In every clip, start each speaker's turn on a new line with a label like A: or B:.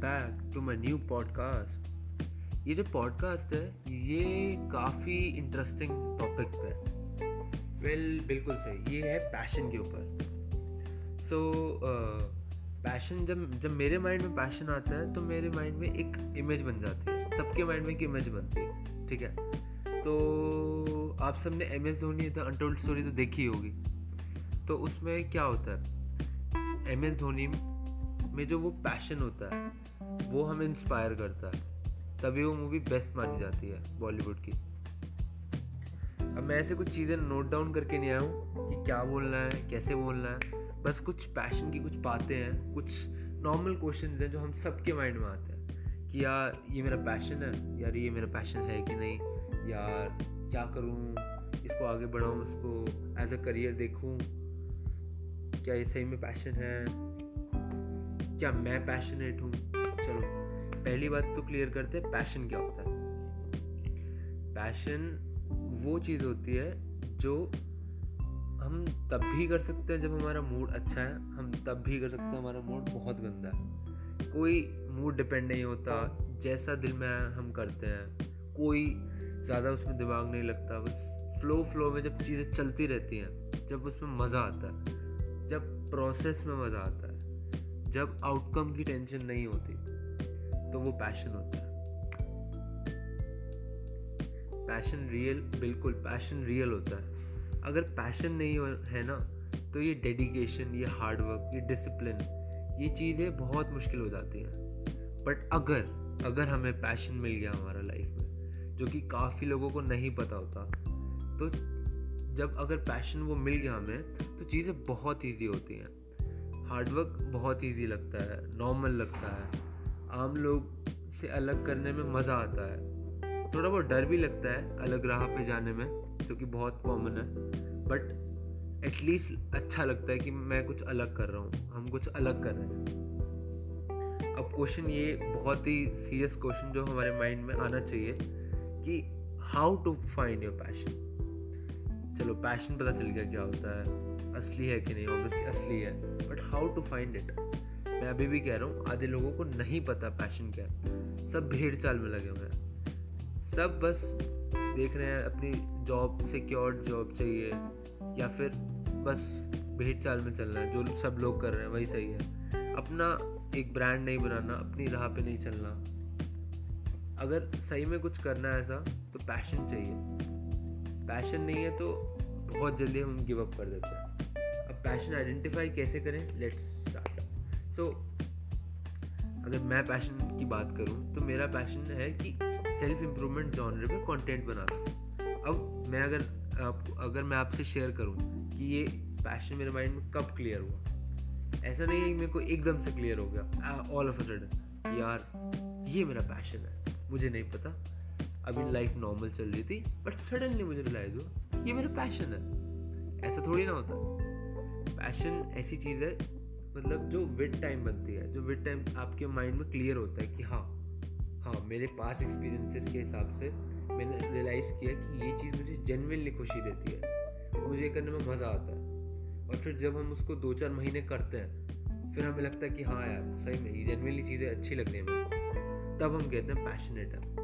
A: Back to my new podcast ये जो podcast है ये काफ़ी इंटरेस्टिंग टॉपिक पे वेल well, बिल्कुल सही। ये है पैशन के ऊपर। सो पैशन जब जब मेरे माइंड में पैशन आता है तो मेरे माइंड में एक इमेज बन जाती है। सबके माइंड में एक इमेज बनती है। ठीक है? तो आप सबने M S Dhoni untold story तो देखी होगी। तो उसमें क्या होता है? एम एस धोनी में जो वो पैशन होता है वो हमें इंस्पायर करता है। तभी वो मूवी बेस्ट मानी जाती है बॉलीवुड की। अब मैं ऐसे कुछ चीज़ें नोट डाउन करके नहीं आया हूँ कि क्या बोलना है, कैसे बोलना है। बस कुछ पैशन की कुछ बातें हैं, कुछ नॉर्मल क्वेश्चन हैं जो हम सबके माइंड में आते हैं कि यार, ये मेरा पैशन है, यार ये मेरा पैशन है कि नहीं, यार क्या करूँ, इसको आगे बढ़ाऊँ, इसको एज अ करियर देखूँ। क्या ये सही में पैशन है? क्या मैं पैशनेट हूँ? पहली बात तो क्लियर करते हैं पैशन क्या होता है? पैशन वो चीज़ होती है जो हम तब भी कर सकते हैं जब हमारा मूड अच्छा है, हम तब भी कर सकते हैं हमारा मूड बहुत गंदा है। कोई मूड डिपेंड नहीं होता, जैसा दिल में आया हम करते हैं। कोई ज़्यादा उसमें दिमाग नहीं लगता, बस फ्लो फ्लो में जब चीज़ें चलती रहती हैं, जब उसमें मज़ा आता है, जब प्रोसेस में मज़ा आता है, जब आउटकम की टेंशन नहीं होती। तो वो पैशन होता है। पैशन रियल बिल्कुल पैशन रियल होता है। अगर पैशन नहीं है ना तो ये डेडिकेशन ये हार्डवर्क ये डिसिप्लिन ये चीज़ें बहुत मुश्किल हो जाती हैं। बट अगर अगर हमें पैशन मिल गया हमारा लाइफ में, जो कि काफ़ी लोगों को नहीं पता होता तो जब अगर पैशन वो मिल गया हमें तो चीज़ें बहुत ईजी होती हैं। हार्डवर्क बहुत इजी लगता है नॉर्मल लगता है। आम लोग से अलग करने में मज़ा आता है। थोड़ा बहुत डर भी लगता है अलग राह पे जाने में, जो कि बहुत कॉमन है। बट एटलीस्ट अच्छा लगता है कि मैं कुछ अलग कर रहा हूँ, हम कुछ अलग कर रहे हैं। अब क्वेश्चन ये बहुत ही सीरियस क्वेश्चन जो हमारे माइंड में आना चाहिए कि how to find your passion चलो पैशन पता चल गया क्या होता है, असली है कि नहीं? ऑब्वियसली असली है but how to find it मैं अभी भी कह रहा हूँ, आधे लोगों को नहीं पता पैशन क्या है। सब भीड़ चाल में लगे हुए हैं। सब बस देख रहे हैं अपनी जॉब सिक्योर जॉब चाहिए, या फिर बस भीड़ चाल में चलना है, जो सब लोग कर रहे हैं, वही सही है। अपना एक ब्रांड नहीं बनाना, अपनी राह पे नहीं चलना। अगर सही में कुछ करना है ऐसा तो पैशन चाहिए। पैशन नहीं है तो बहुत जल्दी हम गिव अप कर देते हैं। अब पैशन आइडेंटिफाई कैसे करें? लेट्स सो अगर मैं पैशन की बात करूँ तो मेरा पैशन है कि सेल्फ इम्प्रूवमेंट जॉनर में कंटेंट बनाना। अब मैं अगर आप, अगर मैं आपसे शेयर करूँ कि ये पैशन मेरे माइंड में कब क्लियर हुआ। ऐसा नहीं है कि मेरे को एकदम से क्लियर हो गया ऑल ऑफ़ अ सडन यार, ये मेरा पैशन है। मुझे नहीं पता, अभी लाइफ नॉर्मल चल रही थी बट सडनली मुझे रिलाइज हुआ, ये मेरा पैशन है। ऐसा थोड़ी ना होता। पैशन ऐसी चीज़ है मतलब जो विद टाइम बनती है, जो विद टाइम आपके माइंड में क्लियर होता है कि हाँ हाँ मेरे पास एक्सपीरियंसेस के हिसाब से मैंने रियलाइज़ किया कि ये चीज़ मुझे जेनविनली खुशी देती है। मुझे करने में मज़ा आता है। और फिर जब हम उसको दो चार महीने करते हैं, फिर हमें लगता है कि हाँ यार, सही में ये जेनविनली चीज़ें अच्छी लग रही हैं तब हम कहते हैं पैशनेट है।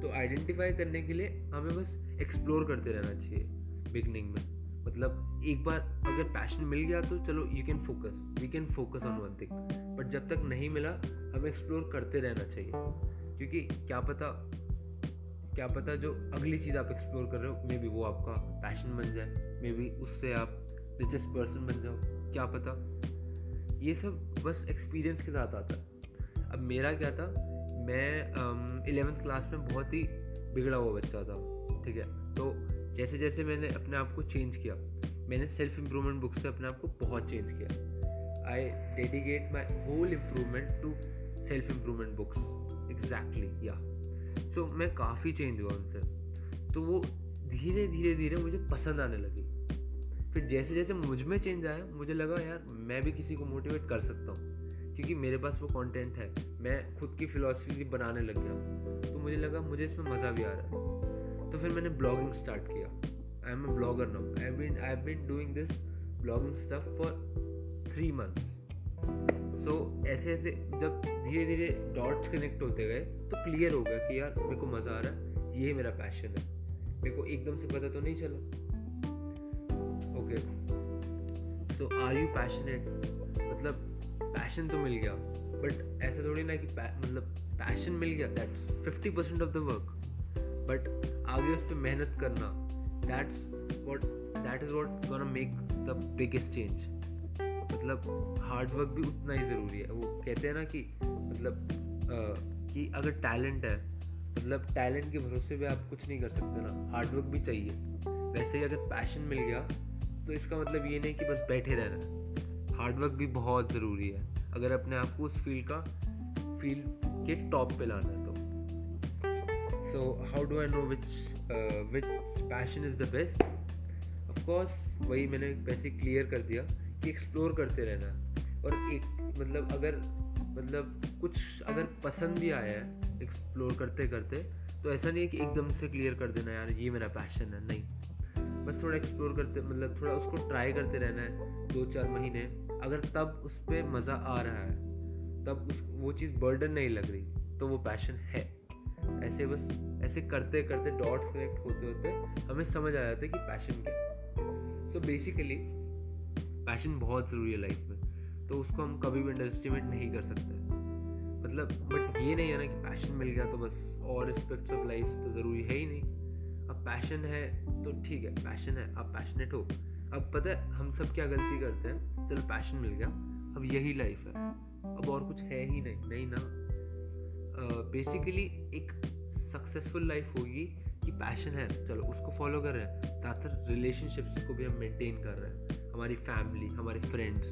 A: तो आइडेंटिफाई करने के लिए हमें बस एक्सप्लोर करते रहना चाहिए बिगनिंग में। मतलब एक बार अगर पैशन मिल गया तो चलो you can focus we can focus on one thing but जब तक नहीं मिला हमें एक्सप्लोर करते रहना चाहिए। क्योंकि क्या पता क्या पता जो अगली चीज़ आप एक्सप्लोर कर रहे हो मे बी वो आपका पैशन बन जाए मे बी उससे आप रिचेस्ट पर्सन बन जाओ क्या पता। ये सब बस एक्सपीरियंस के साथ आता। अब मेरा क्या था मैं इलेवेंथ um, क्लास में बहुत ही बिगड़ा हुआ बच्चा था ठीक है? तो जैसे जैसे मैंने अपने आप को चेंज किया, मैंने सेल्फ इम्प्रूवमेंट बुक से अपने आप को बहुत चेंज किया। I dedicate my whole improvement to self improvement books exactly या सो मैं काफ़ी चेंज हुआ उनसे। तो वो धीरे धीरे धीरे मुझे पसंद आने लगी। फिर जैसे जैसे मुझमें चेंज आया, मुझे लगा, यार, मैं भी किसी को मोटिवेट कर सकता हूँ। क्योंकि मेरे पास वो कंटेंट है। मैं खुद की फ़िलासफी बनाने लग गया तो मुझे लगा, मुझे इसमें मज़ा भी आ रहा है। तो फिर मैंने ब्लॉगिंग स्टार्ट किया। I am a blogger now I been I been doing this blogging stuff for three months so ऐसे ऐसे जब धीरे धीरे डॉट्स कनेक्ट होते गए तो क्लियर हो गया कि यार मेरे को मज़ा आ रहा है। ये मेरा पैशन है। मेरे को एकदम से पता तो नहीं चला। Okay so are you passionate मतलब पैशन तो मिल गया। बट ऐसा थोड़ी ना कि मतलब पैशन मिल गया that's fifty percent of the work but आगे उस पर मेहनत करना। That's what that is what gonna make the biggest change मतलब हार्ड वर्क भी उतना ही ज़रूरी है। वो कहते हैं ना कि मतलब आ, कि अगर टैलेंट है मतलब टैलेंट के भरोसे पे आप कुछ नहीं कर सकते ना। हार्डवर्क भी चाहिए। वैसे ही अगर पैशन मिल गया तो इसका मतलब ये नहीं कि बस बैठे रहना हार्ड वर्क भी बहुत ज़रूरी है। अगर अपने आप को उस फ़ील्ड का फ़ील्ड के टॉप पे लाना है। तो so how do I know which which passion is the best of course वही मैंने वैसे क्लियर कर दिया कि एक्सप्लोर करते रहना। और एक मतलब अगर मतलब कुछ अगर पसंद भी आया है एक्सप्लोर करते करते तो ऐसा नहीं है कि एकदम से क्लियर कर देना, यार, ये मेरा पैशन है। नहीं। बस थोड़ा एक्सप्लोर करते मतलब थोड़ा उसको ट्राई करते रहना है, दो चार महीने। अगर तब उस पर मज़ा आ रहा है, तब उस, वो चीज़ बर्डन नहीं लग रही तो वो पैशन है। ऐसे बस ऐसे करते करते डॉट्स कनेक्ट होते होते हमें समझ आ जाता है कि पैशन क्या सो बेसिकली पैशन बहुत ज़रूरी है लाइफ में तो उसको हम कभी भी अंडर नहीं कर सकते। मतलब बट ये नहीं है ना कि पैशन मिल गया तो बस और एस्पेक्ट्स ऑफ़ लाइफ तो ज़रूरी है ही नहीं। अब पैशन है तो ठीक है पैशन है आप पैशनेट हो। अब पता है हम सब क्या गलती करते हैं? चलो पैशन मिल गया अब यही लाइफ है। अब और कुछ है ही नहीं नहीं ना। बेसिकली uh, एक सक्सेसफुल लाइफ होगी कि पैशन है। चलो, उसको फॉलो कर रहे हैं। साथ साथ रिलेशनशिप्स को भी हम मेंटेन कर रहे हैं। हमारी फैमिली हमारे फ्रेंड्स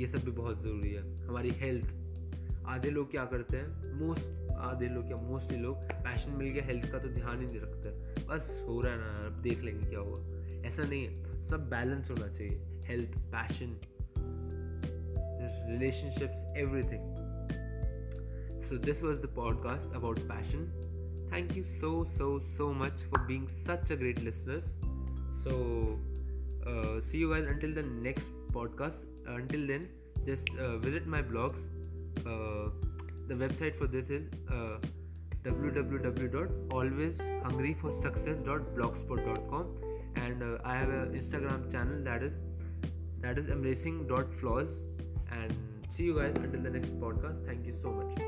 A: ये सब भी बहुत ज़रूरी है। हमारी हेल्थ आधे लोग क्या करते हैं? मोस्ट आधे लोग क्या मोस्टली लोग पैशन मिल गया हेल्थ का तो ध्यान ही नहीं रखते। बस हो रहा है ना, अब देख लेंगे क्या हुआ। ऐसा नहीं है। सब बैलेंस होना चाहिए। Health passion relationships, everything. So, this was the podcast about passion. Thank you so so so much for being such a great listeners. So uh, see you guys until the next podcast. Uh, until then just uh, visit my blogs. Uh, the website for this is uh, www.alwayshungryforsuccess.blogspot.com and i have an instagram channel that is that is embracing.flaws and see you guys until the next podcast. Thank you so much